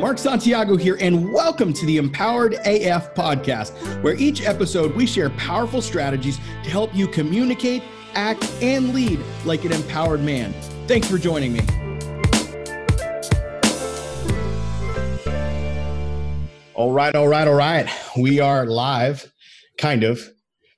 Mark Santiago here, and welcome to the Empowered AF podcast, where each episode we share powerful strategies to help you communicate, act, and lead like an empowered man. Thanks for joining me. All right, all right, all right. We are live, kind of.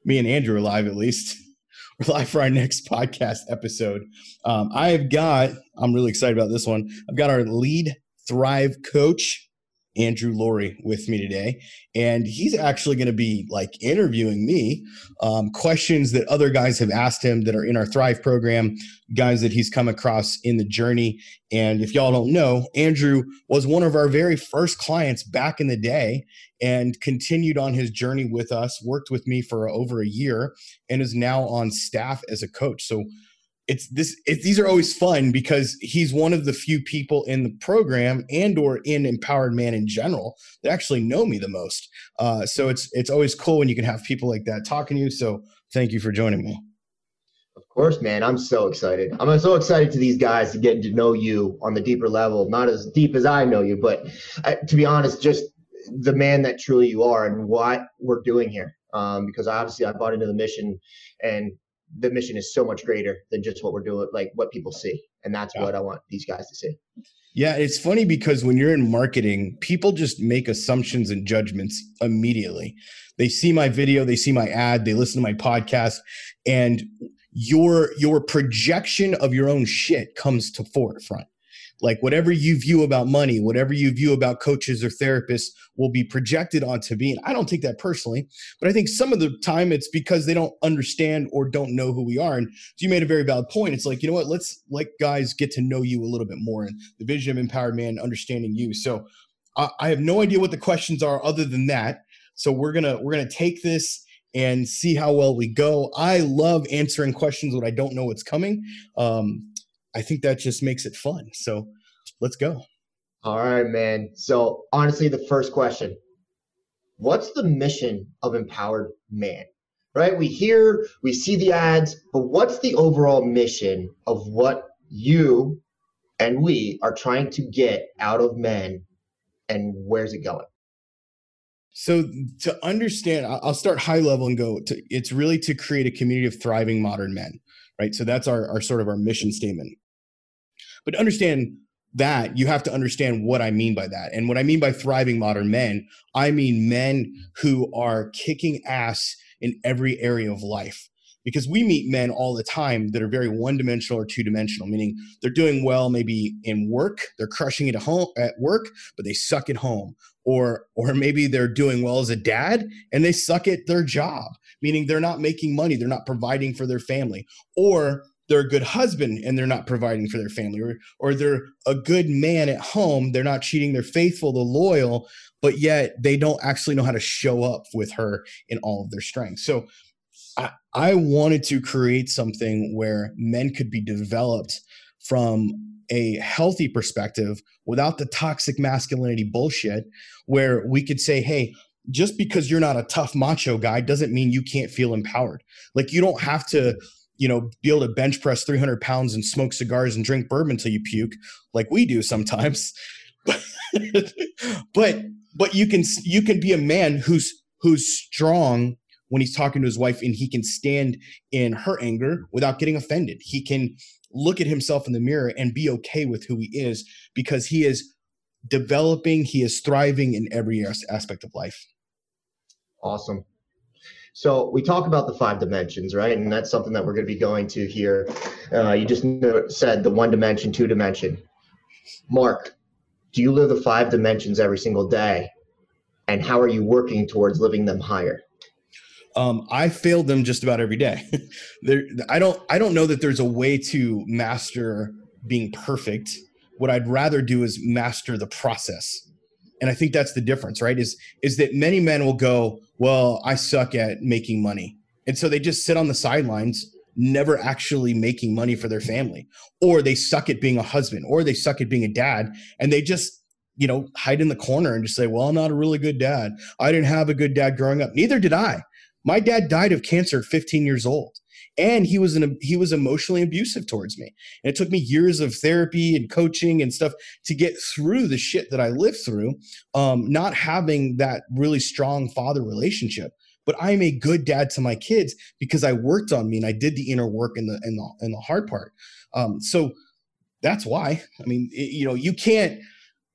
Me and Andrew are live at least. We're live for our next podcast episode. Um, I've got, I'm really excited about this one. I've got our lead Thrive coach, Andrew Laurie, with me today. And he's actually going to be like interviewing me um, questions that other guys have asked him that are in our Thrive program, guys that he's come across in the journey. And if y'all don't know, Andrew was one of our very first clients back in the day and continued on his journey with us, worked with me for over a year, and is now on staff as a coach. So it's this it, these are always fun because he's one of the few people in the program and or in empowered man in general that actually know me the most. Uh, so it's it's always cool when you can have people like that talking to you. So thank you for joining me. Of course man. I'm so excited. I'm so excited to these guys to get to know you on the deeper level. Not as deep as i know you but I, to be honest just the man that truly you are and what we're doing here. Um, because obviously i bought into the mission and the mission is so much greater than just what we're doing, like what people see. And that's yeah. what I want these guys to see. Yeah, it's funny because when you're in marketing, people just make assumptions and judgments immediately. They see my video, they see my ad, they listen to my podcast, and your your projection of your own shit comes to forefront like whatever you view about money whatever you view about coaches or therapists will be projected onto me. And i don't take that personally but i think some of the time it's because they don't understand or don't know who we are. And so you made a very valid point. It's like you know what? Let's let guys get to know you a little bit more and the vision of empowered man understanding you. So I, I have no idea what the questions are other than that. So we're gonna we're gonna take this and see how well we go. I love answering questions when I don't know what's coming. Um, I think that just makes it fun. So let's go. All right, man. So honestly, the first question, what's the mission of Empowered Man? Right? We hear, we see the ads, but what's the overall mission of what you and we are trying to get out of men and where's it going? So to understand, I'll start high level and go to it's really to create a community of thriving modern men, right? So that's our, our sort of our mission statement. But to understand that, you have to understand what I mean by that. And what I mean by thriving modern men, I mean men who are kicking ass in every area of life. Because we meet men all the time that are very one dimensional or two dimensional, meaning they're doing well maybe in work, they're crushing it at home at work, but they suck at home. Or or maybe they're doing well as a dad and they suck at their job, meaning they're not making money, they're not providing for their family. Or they're a good husband and they're not providing for their family or, or they're a good man at home they're not cheating they're faithful they're loyal but yet they don't actually know how to show up with her in all of their strengths. So I, I wanted to create something where men could be developed from a healthy perspective without the toxic masculinity bullshit where we could say hey just because you're not a tough macho guy doesn't mean you can't feel empowered. Like you don't have to you know, be able to bench press 300 pounds and smoke cigars and drink bourbon until you puke, like we do sometimes. but but you can you can be a man who's who's strong when he's talking to his wife and he can stand in her anger without getting offended. He can look at himself in the mirror and be okay with who he is because he is developing, he is thriving in every aspect of life. Awesome. So we talk about the five dimensions, right? And that's something that we're going to be going to here. Uh, you just said the one dimension, two dimension. Mark, do you live the five dimensions every single day? And how are you working towards living them higher? Um, I failed them just about every day. there, I don't. I don't know that there's a way to master being perfect. What I'd rather do is master the process and i think that's the difference right is is that many men will go well i suck at making money. And so they just sit on the sidelines never actually making money for their family. Or they suck at being a husband or they suck at being a dad and they just you know hide in the corner and just say well i'm not a really good dad. I didn't have a good dad growing up. Neither did i. My dad died of cancer at 15 years old and he was an he was emotionally abusive towards me. And it took me years of therapy and coaching and stuff to get through the shit that i lived through um, not having that really strong father relationship. But i'm a good dad to my kids because i worked on me and i did the inner work in the in the, in the hard part. Um, so that's why. I mean it, you know you can't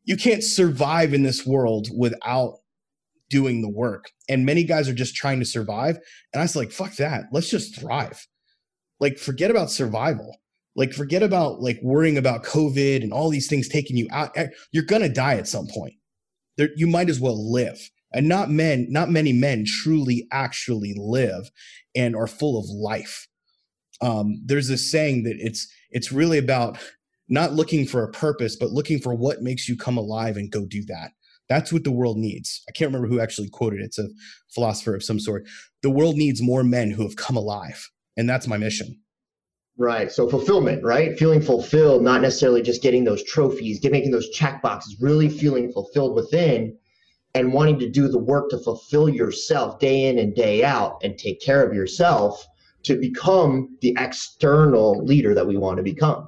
you can't survive in this world without doing the work. And many guys are just trying to survive. And I was like, fuck that. Let's just thrive. Like, forget about survival. Like, forget about like worrying about COVID and all these things taking you out. Eh, you're gonna die at some point. There, you might as well live. And not men, not many men truly actually live and are full of life. Um, there's this saying that it's it's really about not looking for a purpose, but looking for what makes you come alive and go do that. That's what the world needs. I can't remember who actually quoted it. It's a philosopher of some sort. The world needs more men who have come alive. And that's my mission. Right. So fulfillment, right? Feeling fulfilled, not necessarily just getting those trophies, get, making those check boxes, really feeling fulfilled within and wanting to do the work to fulfill yourself day in and day out and take care of yourself to become the external leader that we want to become.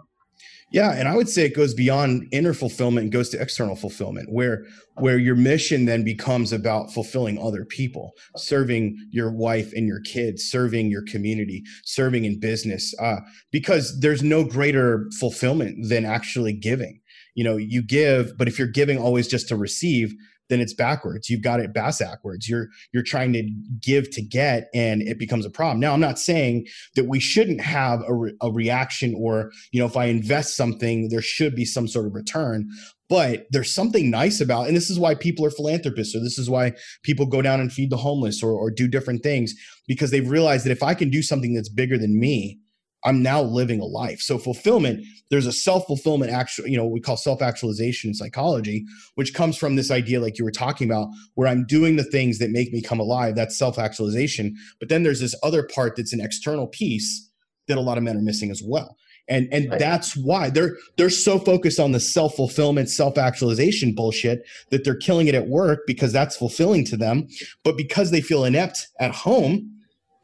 Yeah, and I would say it goes beyond inner fulfillment and goes to external fulfillment, where where your mission then becomes about fulfilling other people, serving your wife and your kids, serving your community, serving in business, uh, because there's no greater fulfillment than actually giving. You know, you give, but if you're giving always just to receive, then it's backwards. You've got it backwards. You're you're trying to give to get, and it becomes a problem. Now, I'm not saying that we shouldn't have a, re- a reaction, or you know, if I invest something, there should be some sort of return. But there's something nice about, and this is why people are philanthropists, or this is why people go down and feed the homeless, or or do different things because they've realized that if I can do something that's bigger than me, I'm now living a life. So fulfillment, there's a self-fulfillment actual, you know, we call self-actualization in psychology, which comes from this idea like you were talking about where I'm doing the things that make me come alive. That's self-actualization. But then there's this other part that's an external piece that a lot of men are missing as well. And and right. that's why they're they're so focused on the self-fulfillment, self-actualization bullshit that they're killing it at work because that's fulfilling to them. But because they feel inept at home,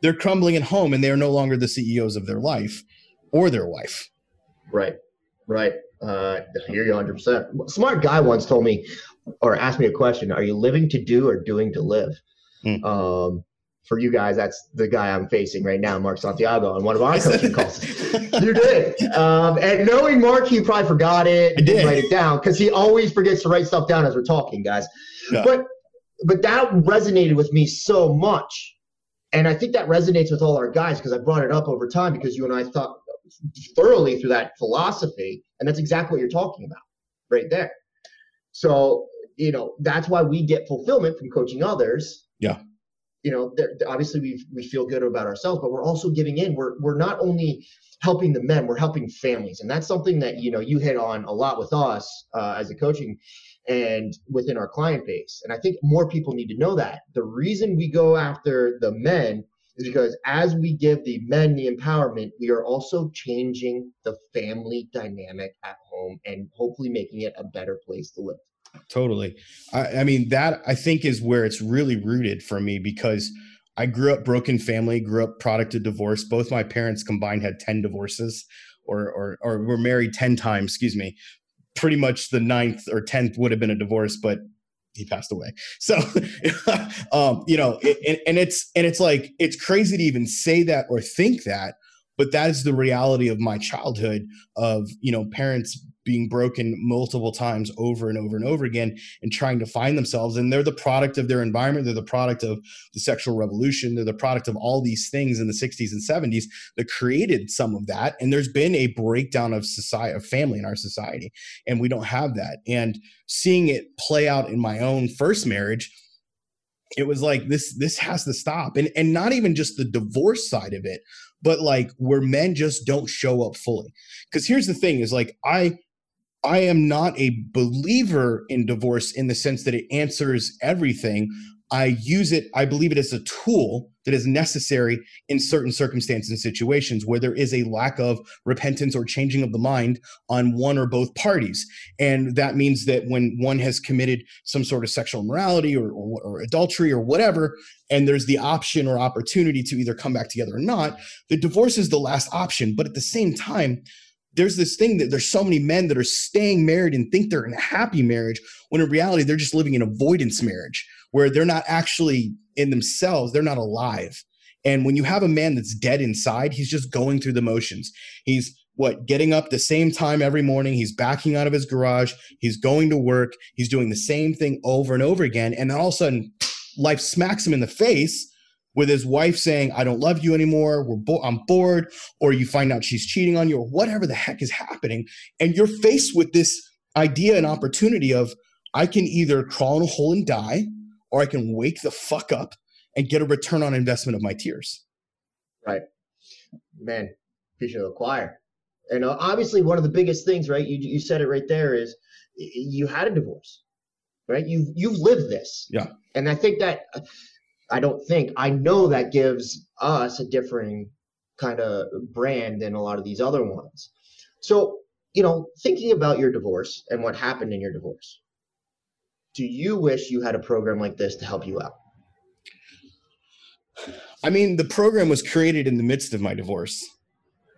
they're crumbling at home and they are no longer the CEOs of their life or their wife. Right, right. Uh, I hear you 100%. Smart guy once told me or asked me a question Are you living to do or doing to live? Hmm. Um, for you guys, that's the guy I'm facing right now, Mark Santiago, on one of our coaching calls. you did. Um, and knowing Mark, he probably forgot it. I did. Write it down because he always forgets to write stuff down as we're talking, guys. Yeah. But but that resonated with me so much and I think that resonates with all our guys because I brought it up over time because you and I thought thoroughly through that philosophy. And that's exactly what you're talking about right there. So, you know, that's why we get fulfillment from coaching others. Yeah. You know, obviously we we feel good about ourselves, but we're also giving in. We're we're not only helping the men, we're helping families, and that's something that you know you hit on a lot with us uh, as a coaching and within our client base. And I think more people need to know that. The reason we go after the men is because as we give the men the empowerment, we are also changing the family dynamic at home and hopefully making it a better place to live. Totally. I, I mean, that I think is where it's really rooted for me because I grew up broken family, grew up product of divorce. Both my parents combined had 10 divorces or, or, or were married 10 times, excuse me pretty much the ninth or tenth would have been a divorce, but he passed away. So, um, you know, and, and it's and it's like it's crazy to even say that or think that, but that is the reality of my childhood of you know parents being broken multiple times over and over and over again and trying to find themselves. And they're the product of their environment. They're the product of the sexual revolution. They're the product of all these things in the 60s and 70s that created some of that. And there's been a breakdown of society, of family in our society. And we don't have that. And seeing it play out in my own first marriage, it was like this this has to stop and and not even just the divorce side of it but like where men just don't show up fully because here's the thing is like i I am not a believer in divorce in the sense that it answers everything, I use it, I believe it as a tool that is necessary in certain circumstances and situations where there is a lack of repentance or changing of the mind on one or both parties. And that means that when one has committed some sort of sexual immorality or, or, or adultery or whatever, and there's the option or opportunity to either come back together or not, the divorce is the last option. But at the same time, there's this thing that there's so many men that are staying married and think they're in a happy marriage when in reality they're just living in avoidance marriage where they're not actually in themselves they're not alive. And when you have a man that's dead inside he's just going through the motions. He's what getting up the same time every morning he's backing out of his garage he's going to work he's doing the same thing over and over again and then all of a sudden life smacks him in the face with his wife saying, I don't love you anymore, we're bo- I'm bored, or you find out she's cheating on you, or whatever the heck is happening. And you're faced with this idea and opportunity of, I can either crawl in a hole and die, or I can wake the fuck up and get a return on investment of my tears. Right. Man, preaching to the choir. And uh, obviously, one of the biggest things, right? You, you said it right there is you had a divorce, right? You've, you've lived this. Yeah. And I think that I don't think I know that gives us a differing kind of brand than a lot of these other ones. So, you know, thinking about your divorce and what happened in your divorce, do you wish you had a program like this to help you out? I mean, the program was created in the midst of my divorce.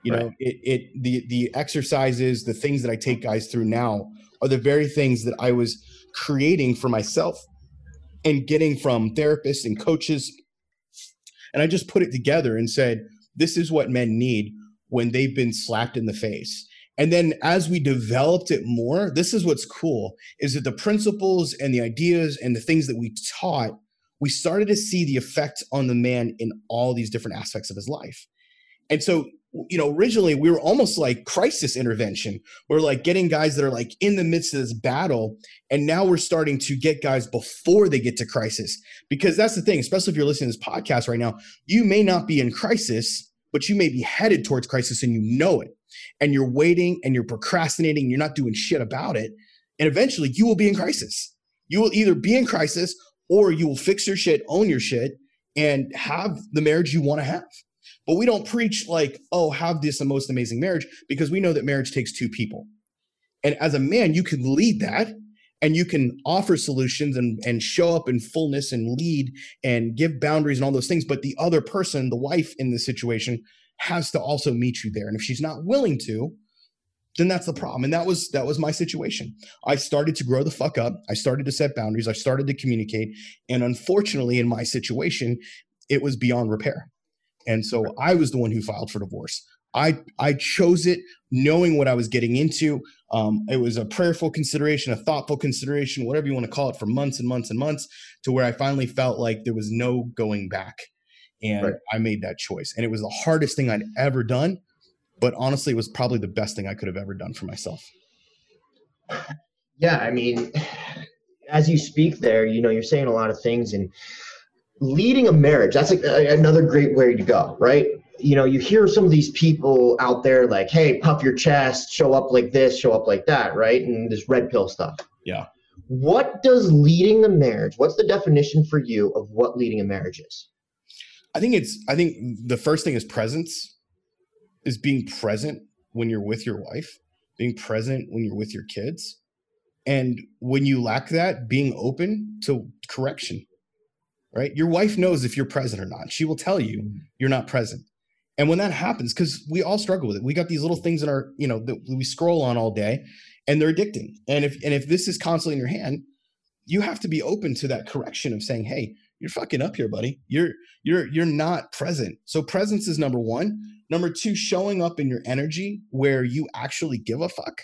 You right. know, it, it the the exercises, the things that I take guys through now are the very things that I was creating for myself and getting from therapists and coaches. And I just put it together and said, this is what men need when they've been slapped in the face. And then as we developed it more, this is what's cool is that the principles and the ideas and the things that we taught, we started to see the effect on the man in all these different aspects of his life. And so you know, originally we were almost like crisis intervention. We're like getting guys that are like in the midst of this battle. And now we're starting to get guys before they get to crisis. Because that's the thing, especially if you're listening to this podcast right now, you may not be in crisis, but you may be headed towards crisis and you know it. And you're waiting and you're procrastinating, and you're not doing shit about it. And eventually you will be in crisis. You will either be in crisis or you will fix your shit, own your shit, and have the marriage you want to have. But we don't preach like, oh, have this the most amazing marriage because we know that marriage takes two people. And as a man, you can lead that and you can offer solutions and, and show up in fullness and lead and give boundaries and all those things. But the other person, the wife in the situation, has to also meet you there. And if she's not willing to, then that's the problem. And that was that was my situation. I started to grow the fuck up. I started to set boundaries. I started to communicate. And unfortunately, in my situation, it was beyond repair. And so I was the one who filed for divorce. I I chose it knowing what I was getting into. Um, it was a prayerful consideration, a thoughtful consideration, whatever you want to call it, for months and months and months, to where I finally felt like there was no going back, and right. I made that choice. And it was the hardest thing I'd ever done, but honestly, it was probably the best thing I could have ever done for myself. Yeah, I mean, as you speak there, you know, you're saying a lot of things, and leading a marriage that's a, uh, another great way to go right? You know you hear some of these people out there like hey puff your chest show up like this show up like that right? And this red pill stuff. Yeah. What does leading a marriage what's the definition for you of what leading a marriage is? I think it's i think the first thing is presence is being present when you're with your wife being present when you're with your kids and when you lack that being open to correction right? Your wife knows if you're present or not. She will tell you mm-hmm. you're not present. And when that happens, because we all struggle with it, we got these little things in our, you know, that we scroll on all day and they're addicting. And if and if this is constantly in your hand, you have to be open to that correction of saying, hey, you're fucking up here, buddy. You're you're you're not present. So presence is number one. Number two, showing up in your energy where you actually give a fuck,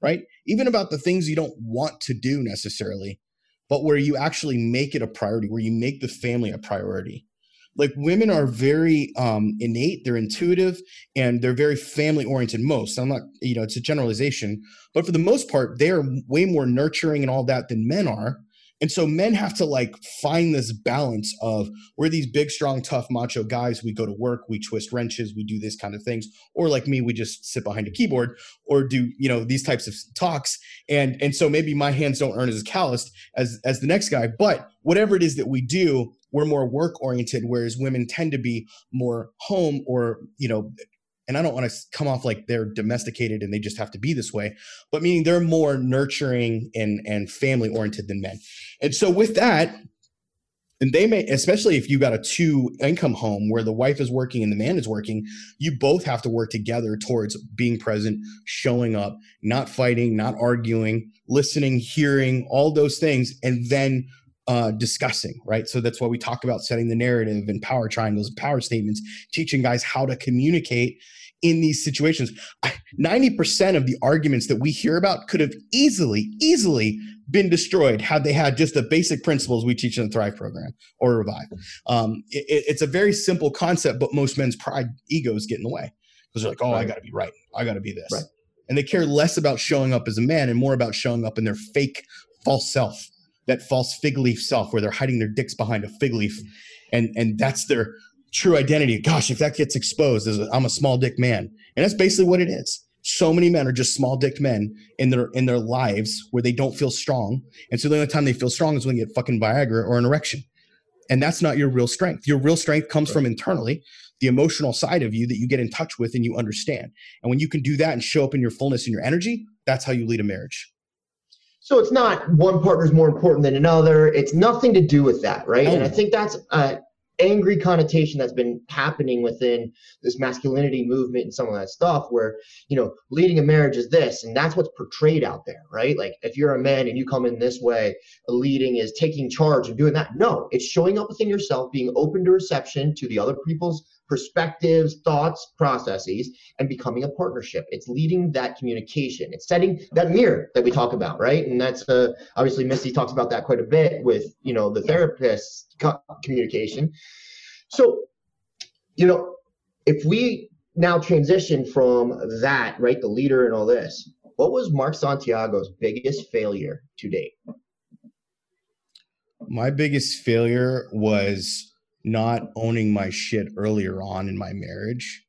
right? Even about the things you don't want to do necessarily, but where you actually make it a priority, where you make the family a priority. Like women are very um, innate, they're intuitive, and they're very family oriented. Most, I'm not, you know, it's a generalization, but for the most part, they are way more nurturing and all that than men are. And so men have to like find this balance of we're these big, strong, tough, macho guys. We go to work, we twist wrenches, we do this kind of things. Or like me, we just sit behind a keyboard or do, you know, these types of talks. And and so maybe my hands don't earn as calloused as as the next guy. But whatever it is that we do, we're more work oriented, whereas women tend to be more home or, you know, and I don't want to come off like they're domesticated and they just have to be this way, but meaning they're more nurturing and and family oriented than men. And so with that, and they may especially if you got a two income home where the wife is working and the man is working, you both have to work together towards being present, showing up, not fighting, not arguing, listening, hearing, all those things and then uh, discussing, right? So that's why we talk about setting the narrative and power triangles and power statements, teaching guys how to communicate in these situations. 90% of the arguments that we hear about could have easily, easily been destroyed had they had just the basic principles we teach in the Thrive program or Revive. Um, it, it's a very simple concept, but most men's pride egos get in the way because they're like, oh, right. I got to be right. I got to be this. Right. And they care less about showing up as a man and more about showing up in their fake, false self, that false fig leaf self where they're hiding their dicks behind a fig leaf. And, and that's their true identity. Gosh, if that gets exposed, as I'm a small dick man, and that's basically what it is. So many men are just small dick men in their in their lives where they don't feel strong, and so the only time they feel strong is when they get fucking Viagra or an erection, and that's not your real strength. Your real strength comes right. from internally, the emotional side of you that you get in touch with and you understand. And when you can do that and show up in your fullness and your energy, that's how you lead a marriage. So it's not one partner is more important than another. It's nothing to do with that, right? And I think that's uh, angry connotation that's been happening within this masculinity movement and some of that stuff where you know leading a marriage is this and that's what's portrayed out there right like if you're a man and you come in this way leading is taking charge and doing that no it's showing up within yourself being open to reception to the other people's perspectives, thoughts, processes, and becoming a partnership. It's leading that communication. It's setting that mirror that we talk about, right? And that's uh, obviously Misty talks about that quite a bit with you know the therapist communication. So, you know, if we now transition from that, right, the leader and all this, what was Mark Santiago's biggest failure to date? My biggest failure was not owning my shit earlier on in my marriage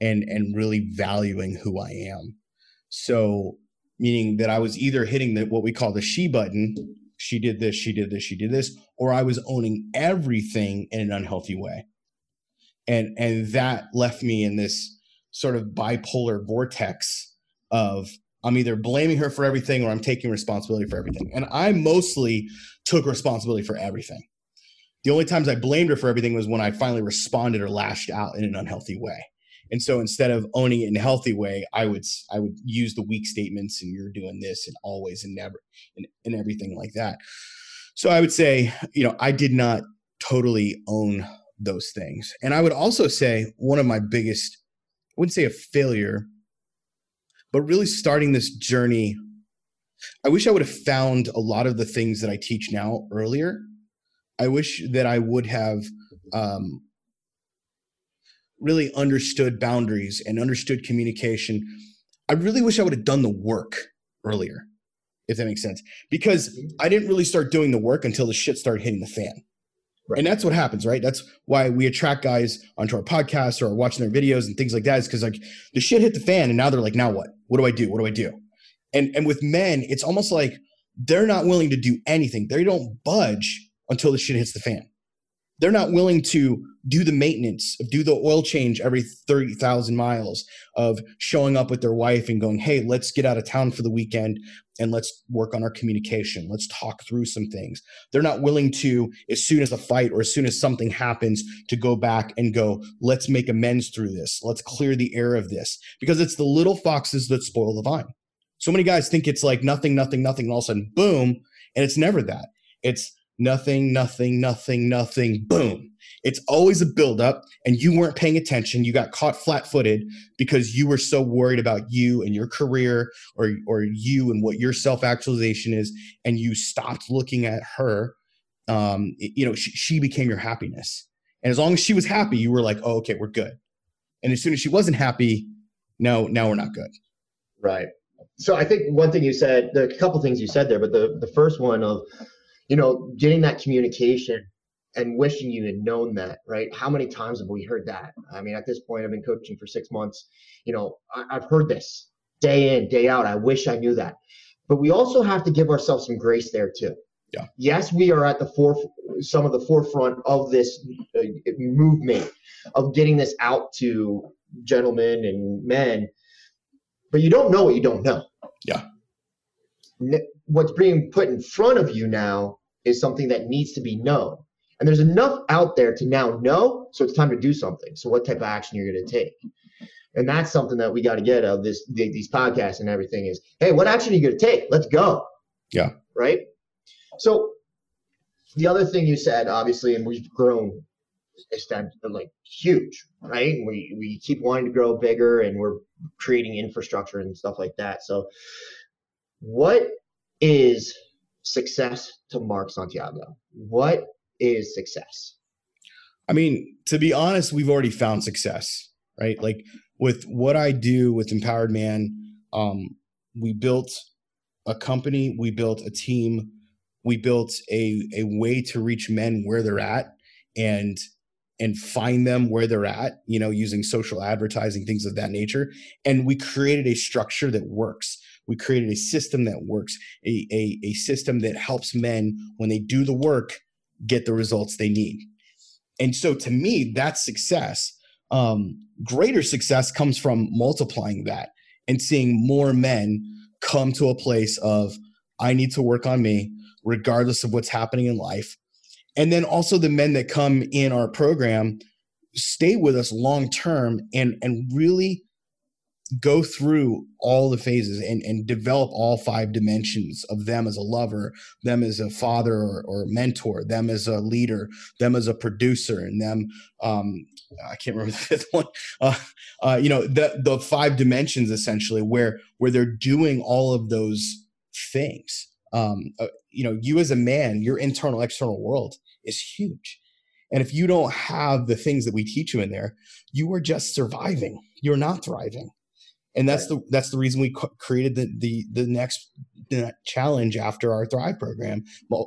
and and really valuing who I am. So meaning that I was either hitting the what we call the she button, she did this, she did this, she did this, or I was owning everything in an unhealthy way. And and that left me in this sort of bipolar vortex of I'm either blaming her for everything or I'm taking responsibility for everything. And I mostly took responsibility for everything. The only times I blamed her for everything was when I finally responded or lashed out in an unhealthy way. And so instead of owning it in a healthy way, I would I would use the weak statements and you're doing this and always and never and, and everything like that. So I would say, you know, I did not totally own those things. And I would also say one of my biggest, I wouldn't say a failure, but really starting this journey. I wish I would have found a lot of the things that I teach now earlier I wish that I would have um, really understood boundaries and understood communication. I really wish I would have done the work earlier, if that makes sense, because I didn't really start doing the work until the shit started hitting the fan. Right. And that's what happens, right? That's why we attract guys onto our podcasts or watching their videos and things like that. Is because like the shit hit the fan, and now they're like, now what? What do I do? What do I do? And and with men, it's almost like they're not willing to do anything. They don't budge until the shit hits the fan. They're not willing to do the maintenance, do the oil change every 30,000 miles, of showing up with their wife and going, hey, let's get out of town for the weekend and let's work on our communication. Let's talk through some things. They're not willing to, as soon as a fight or as soon as something happens, to go back and go, let's make amends through this. Let's clear the air of this. Because it's the little foxes that spoil the vine. So many guys think it's like nothing, nothing, nothing, and all of a sudden, boom. And it's never that. It's nothing, nothing, nothing, nothing, boom. It's always a buildup, and you weren't paying attention. You got caught flat footed because you were so worried about you and your career or, or you and what your self actualization is, and you stopped looking at her. Um, you know, she, she became your happiness. And as long as she was happy, you were like, oh, okay, we're good. And as soon as she wasn't happy, no, now we're not good. Right. So I think one thing you said, the couple things you said there, but the, the first one of you know, getting that communication and wishing you had known that, right? How many times have we heard that? I mean, at this point, I've been coaching for six months. You know, I, I've heard this day in, day out. I wish I knew that. But we also have to give ourselves some grace there too. Yeah. Yes, we are at the fore, some of the forefront of this uh, movement of getting this out to gentlemen and men, but you don't know what you don't know. Yeah. What's being put in front of you now is something that needs to be known. And there's enough out there to now know, so it's time to do something. So what type of action you're going to take? And that's something that we got to get out of this these podcasts and everything is, hey, what action are you going to take? Let's go. Yeah. Right. So the other thing you said, obviously, and we've grown like huge, right? And we we keep wanting to grow bigger, and we're creating infrastructure and stuff like that. So, what is success to Mark Santiago? What is success? I mean, to be honest, we've already found success, right? Like with what I do with Empowered Man, um, we built a company, we built a team, we built a a way to reach men where they're at and and find them where they're at, you know, using social advertising, things of that nature. And we created a structure that works. We created a system that works, a, a, a system that helps men when they do the work get the results they need. And so to me, that's success. Um, greater success comes from multiplying that and seeing more men come to a place of, I need to work on me, regardless of what's happening in life. And then also the men that come in our program stay with us long term and and really go through all the phases and, and develop all five dimensions of them as a lover, them as a father or, or mentor, them as a leader, them as a producer, and them um, I can't remember the fifth one. Uh, uh, you know, the the five dimensions essentially where where they're doing all of those things. Um, uh, you know, you as a man, your internal external world is huge. And if you don't have the things that we teach you in there, you are just surviving. You're not thriving and that's the that's the reason we created the the the next challenge after our thrive program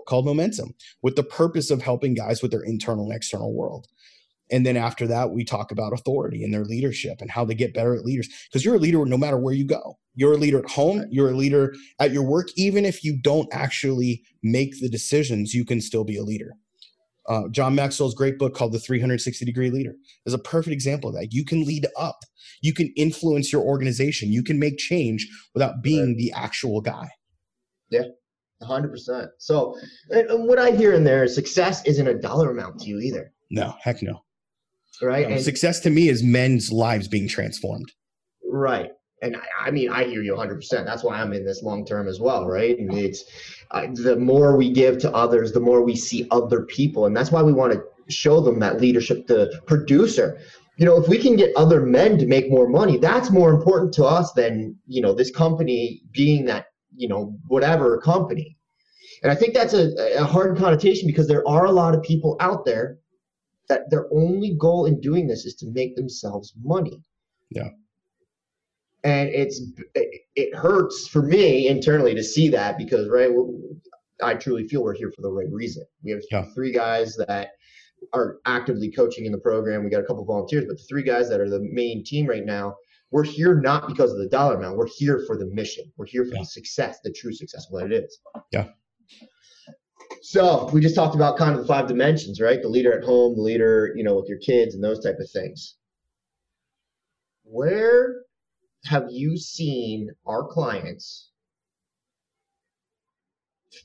called momentum with the purpose of helping guys with their internal and external world. And then after that we talk about authority and their leadership and how they get better at leaders. Because you're a leader no matter where you go. You're a leader at home you're a leader at your work even if you don't actually make the decisions you can still be a leader uh, John Maxwell's great book called The 360 Degree Leader is a perfect example of that. You can lead up, you can influence your organization, you can make change without being right. the actual guy. Yeah, 100%. So, what I hear in there is success isn't a dollar amount to you either. No, heck no. Right. And success to me is men's lives being transformed. Right and I, I, mean, I hear you 100%. That's why I'm in this long term as well, right? And it's uh, the more we give to others, the more we see other people, and that's why we want to show them that leadership. The producer, you know, if we can get other men to make more money, that's more important to us than you know this company being that you know whatever company. And I think that's a, a hard connotation because there are a lot of people out there that their only goal in doing this is to make themselves money. Yeah and it's it hurts for me internally to see that because right i truly feel we're here for the right reason. We have yeah. three guys that are actively coaching in the program. We got a couple volunteers but the three guys that are the main team right now we're here not because of the dollar amount. We're here for the mission. We're here for yeah. the success the true success what it is. Yeah. So we just talked about kind of the five dimensions right? The leader at home the leader you know with your kids and those type of things. Where have you seen our clients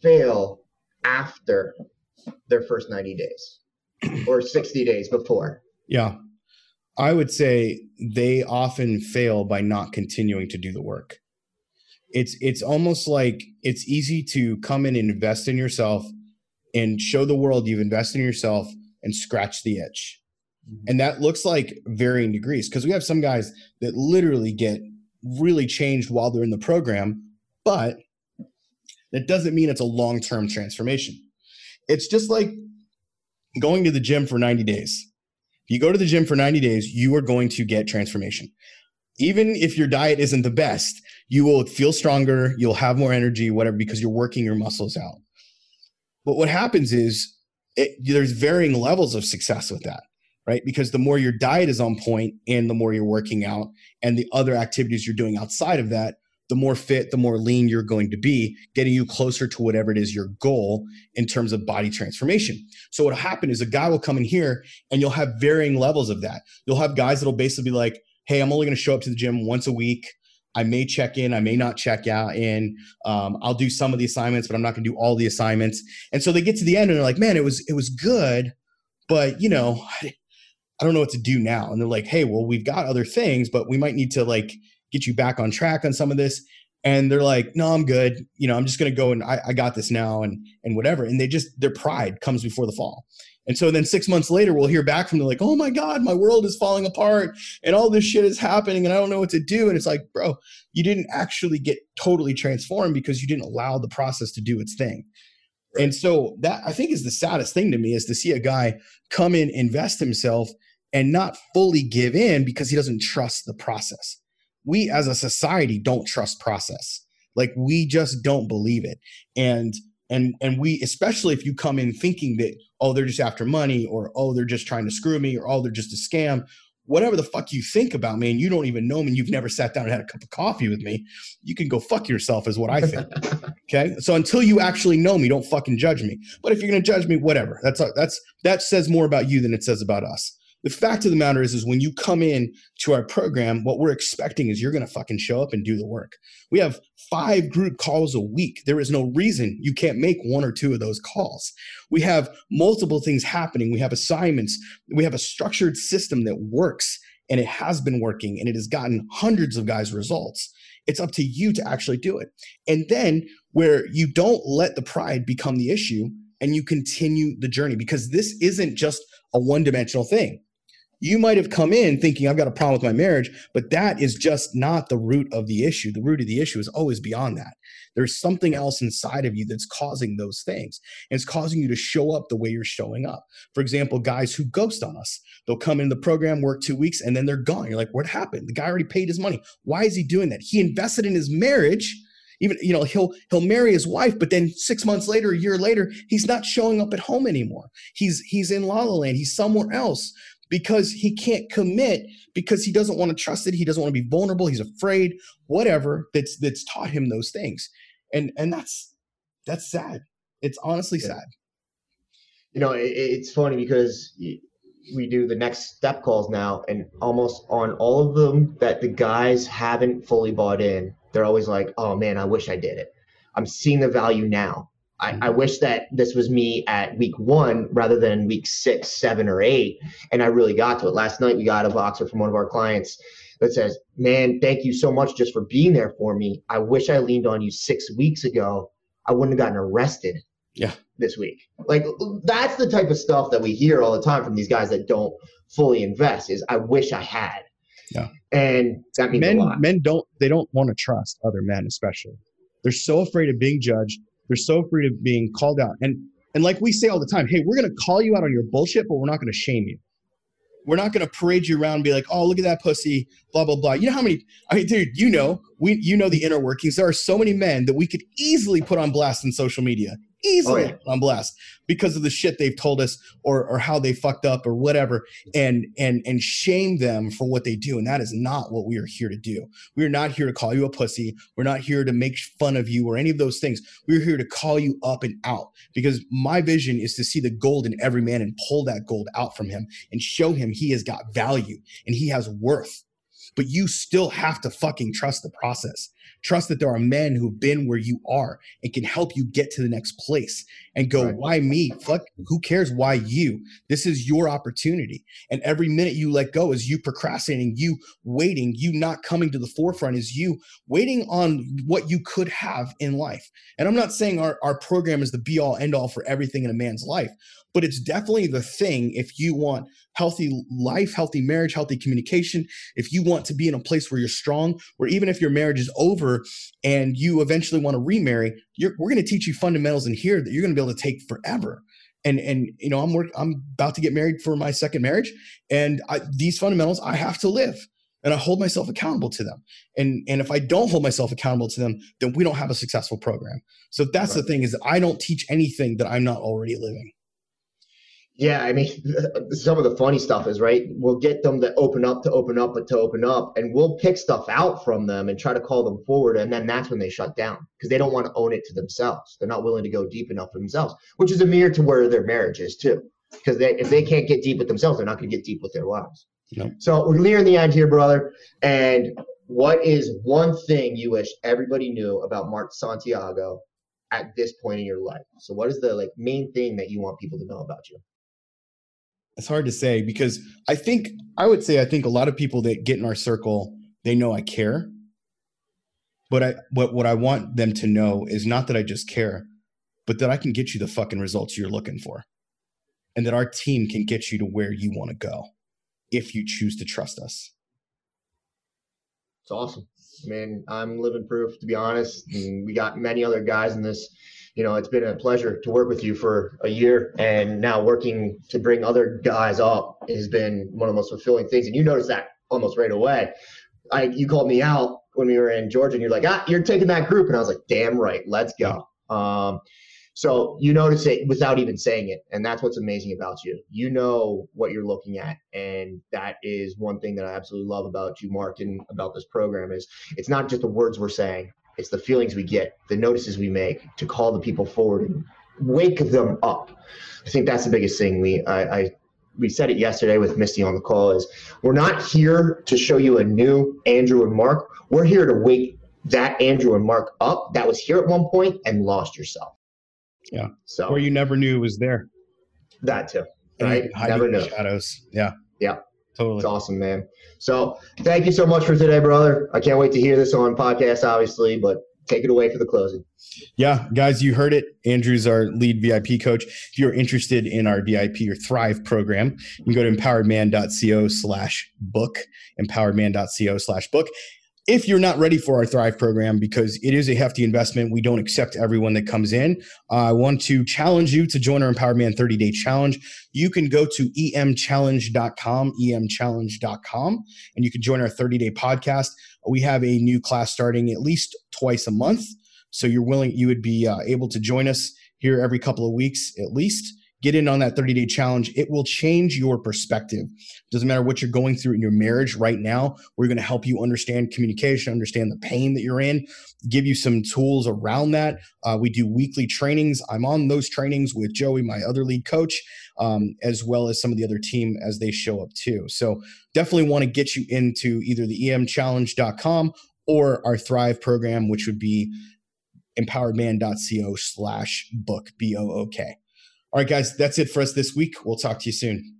fail after their first 90 days or 60 days before? Yeah. I would say they often fail by not continuing to do the work. It's it's almost like it's easy to come in and invest in yourself and show the world you've invested in yourself and scratch the itch. And that looks like varying degrees because we have some guys that literally get really changed while they're in the program, but that doesn't mean it's a long term transformation. It's just like going to the gym for 90 days. If you go to the gym for 90 days, you are going to get transformation. Even if your diet isn't the best, you will feel stronger, you'll have more energy, whatever, because you're working your muscles out. But what happens is it, there's varying levels of success with that, right? Because the more your diet is on point and the more you're working out and the other activities you're doing outside of that, the more fit, the more lean you're going to be, getting you closer to whatever it is your goal in terms of body transformation. So what'll happen is a guy will come in here and you'll have varying levels of that. You'll have guys that'll basically be like, hey, I'm only going to show up to the gym once a week. I may check in, I may not check out in. Um, I'll do some of the assignments, but I'm not going to do all the assignments. And so they get to the end and they're like, man, it was it was good, but you know, I don't know what to do now. And they're like, hey, well, we've got other things, but we might need to like get you back on track on some of this. And they're like, no, I'm good. You know, I'm just going to go and I, I got this now and, and whatever. And they just, their pride comes before the fall. And so then six months later, we'll hear back from them like, oh my God, my world is falling apart and all this shit is happening and I don't know what to do. And it's like, bro, you didn't actually get totally transformed because you didn't allow the process to do its thing. And so that I think is the saddest thing to me is to see a guy come in, invest himself, and not fully give in because he doesn't trust the process. We as a society don't trust process. Like we just don't believe it. And and and we especially if you come in thinking that oh they're just after money or oh they're just trying to screw me or oh they're just a scam. Whatever the fuck you think about me and you don't even know me and you've never sat down and had a cup of coffee with me you can go fuck yourself is what i think okay? So until you actually know me don't fucking judge me. But if you're going to judge me whatever. That's that's that says more about you than it says about us the fact of the matter is, is when you come in to our program, what we're expecting is you're going to fucking show up and do the work. We have five group calls a week. There is no reason you can't make one or two of those calls. We have multiple things happening. We have assignments. We have a structured system that works and it has been working and it has gotten hundreds of guys results. It's up to you to actually do it. And then where you don't let the pride become the issue and you continue the journey because this isn't just a one dimensional thing you might have come in thinking I've got a problem with my marriage, but that is just not the root of the issue. The root of the issue is always beyond that. There's something else inside of you that's causing those things. And it's causing you to show up the way you're showing up. For example, guys who ghost on us, they'll come in the program, work two weeks, and then they're gone. You're like, what happened? The guy already paid his money. Why is he doing that? He invested in his marriage even you know he'll he'll marry his wife but then six months later a year later he's not showing up at home anymore he's he's in la la land he's somewhere else because he can't commit because he doesn't want to trust it he doesn't want to be vulnerable he's afraid whatever that's that's taught him those things. And and that's that's sad. It's honestly yeah. sad. You know it, it's funny because we do the next step calls now and almost on all of them that the guys haven't fully bought in they're always like oh man i wish i did it. I'm seeing the value now I, I, mm-hmm. wish that this was me at week one rather than week six, seven, or eight. And I really got to it. Last night, we got a Voxer from one of our clients that says, Man, thank you so much just for being there for me. I wish I leaned on you six weeks ago. I wouldn't have gotten arrested. Yeah. This week. Like that's the type of stuff that we hear all the time from these guys that don't fully invest is I wish I had. Yeah. And that means men, Men don't they don't want to trust other men, especially. They're so afraid of being judged they're so free of being called out. And and like we say all the time, hey, we're gonna call you out on your bullshit, but we're not gonna shame you. We're not gonna parade you around and be like, oh, look at that pussy, blah blah blah. You know how many? I mean, dude, you know, we you know the inner workings. There are so many men that we could easily put on blast in social media easily oh, yeah. on blast because of the shit they've told us or or how they fucked up or whatever and and and shame them for what they do. And that is not what we are here to do. We are not here to call you a pussy. We're not here to make fun of you or any of those things. We're here to call you up and out because my vision is to see the gold in every man and pull that gold out from him and show him he has got value and he has worth but you still have to fucking trust the process. Trust that there are men who've been where you are and can help you get to the next place and go, right. why me? Fuck, who cares why you? This is your opportunity. And every minute you let go is you procrastinating, you waiting, you not coming to the forefront, is you waiting on what you could have in life. And I'm not saying our, our program is the be all end all for everything in a man's life, but it's definitely the thing if you want healthy life, healthy marriage, healthy communication, if you want to be in a place where you're strong, where even if your marriage is over and you eventually want to remarry, we're going to teach you fundamentals in here that you're going to be able to take forever. And and you know I'm work, I'm about to get married for my second marriage, and I, these fundamentals I have to live. and I hold myself accountable to them. And and if I don't hold myself accountable to them, then we don't have a successful program. So that's right. the thing is that I don't teach anything that I'm not already living. Yeah, I mean, some of the funny stuff is right. We'll get them to open up, to open up, but to open up, and we'll pick stuff out from them and try to call them forward, and then that's when they shut down because they don't want to own it to themselves. They're not willing to go deep enough for themselves, which is a mirror to where their marriage is too. Because they, if they can't get deep with themselves, they're not going to get deep with their wives. Nope. So we're nearing the end here, brother. And what is one thing you wish everybody knew about Mark Santiago at this point in your life? So what is the like main thing that you want people to know about you? It's hard to say because I think I would say I think a lot of people that get in our circle they know I care. But I what what I want them to know is not that I just care, but that I can get you the fucking results you're looking for. And that our team can get you to where you want to go if you choose to trust us. It's awesome. I mean, I'm living proof to be honest. We got many other guys in this you know, it's been a pleasure to work with you for a year and now working to bring other guys up has been one of the most fulfilling things. And you noticed that almost right away. I, you called me out when we were in Georgia and you're like, ah, you're taking that group. And I was like, damn right, let's go. Um, so you notice it without even saying it. And that's what's amazing about you. You know what you're looking at. And that is one thing that I absolutely love about you, Mark, and about this program is it's not just the words we're saying. It's the feelings we get, the notices we make to call the people forward and wake them up. I think that's the biggest thing. We I, I we said it yesterday with Misty on the call is we're not here to show you a new Andrew and Mark. We're here to wake that Andrew and Mark up that was here at one point and lost yourself. Yeah. So or you never knew it was there. That too. Right. Never knew. Shadows. Yeah. Yeah. Totally. It's awesome, man. So thank you so much for today, brother. I can't wait to hear this on podcast, obviously, but take it away for the closing. Yeah, guys, you heard it. Andrew's our lead VIP coach. If you're interested in our VIP or Thrive program, you can go to empoweredman.co slash book, empoweredman.co slash book if you're not ready for our Thrive program, because it is a hefty investment, we don't accept everyone that comes in. I want to challenge you to join our Empowered Man 30 day challenge. You can go to emchallenge.com, emchallenge.com, and you can join our 30 day podcast. We have a new class starting at least twice a month. So you're willing, you would be uh, able to join us here every couple of weeks at least get in on that 30 day challenge. It will change your perspective. Doesn't matter what you're going through in your marriage right now. We're going to help you understand communication, understand the pain that you're in, give you some tools around that. Uh, we do weekly trainings. I'm on those trainings with Joey, my other lead coach, um, as well as some of the other team as they show up too. So definitely want to get you into either the emchallenge.com or our Thrive program, which would be empoweredman.co slash book, B O O K. All right, guys, that's it for us this week. We'll talk to you soon.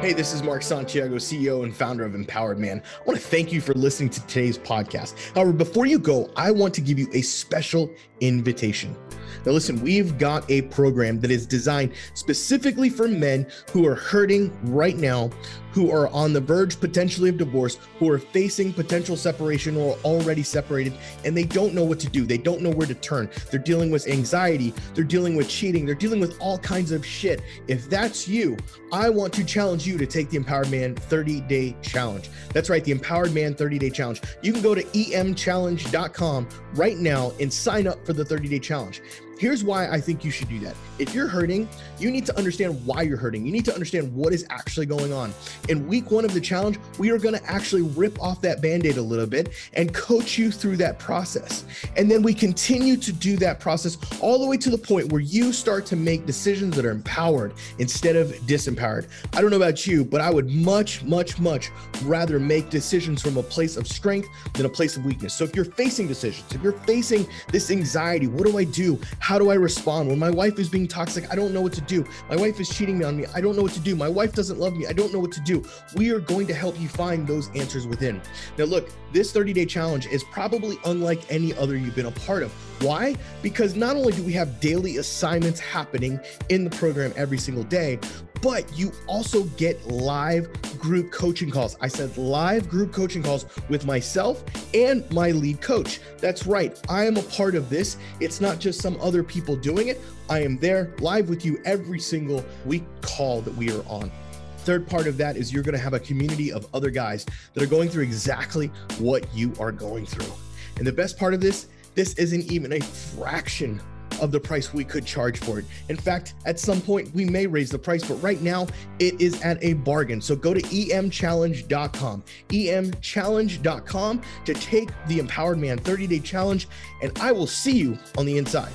Hey, this is Mark Santiago, CEO and founder of Empowered Man. I want to thank you for listening to today's podcast. However, before you go, I want to give you a special invitation. Now, listen, we've got a program that is designed specifically for men who are hurting right now, who are on the verge potentially of divorce, who are facing potential separation or already separated, and they don't know what to do. They don't know where to turn. They're dealing with anxiety, they're dealing with cheating, they're dealing with all kinds of shit. If that's you, I want to challenge you to take the Empowered Man 30 day challenge. That's right, the Empowered Man 30 day challenge. You can go to emchallenge.com right now and sign up for the 30 day challenge. Here's why I think you should do that. If you're hurting, you need to understand why you're hurting. You need to understand what is actually going on. In week one of the challenge, we are going to actually rip off that band aid a little bit and coach you through that process. And then we continue to do that process all the way to the point where you start to make decisions that are empowered instead of disempowered. I don't know about you, but I would much, much, much rather make decisions from a place of strength than a place of weakness. So if you're facing decisions, if you're facing this anxiety, what do I do? How do I respond? When my wife is being toxic, I don't know what to do. My wife is cheating on me. I don't know what to do. My wife doesn't love me. I don't know what to do. We are going to help you find those answers within. Now, look, this 30 day challenge is probably unlike any other you've been a part of. Why? Because not only do we have daily assignments happening in the program every single day, but you also get live group coaching calls. I said live group coaching calls with myself and my lead coach. That's right, I am a part of this. It's not just some other people doing it. I am there live with you every single week call that we are on. Third part of that is you're going to have a community of other guys that are going through exactly what you are going through. And the best part of this, this isn't even a fraction of the price we could charge for it. In fact, at some point we may raise the price, but right now it is at a bargain. So go to emchallenge.com, emchallenge.com to take the Empowered Man 30 day challenge, and I will see you on the inside.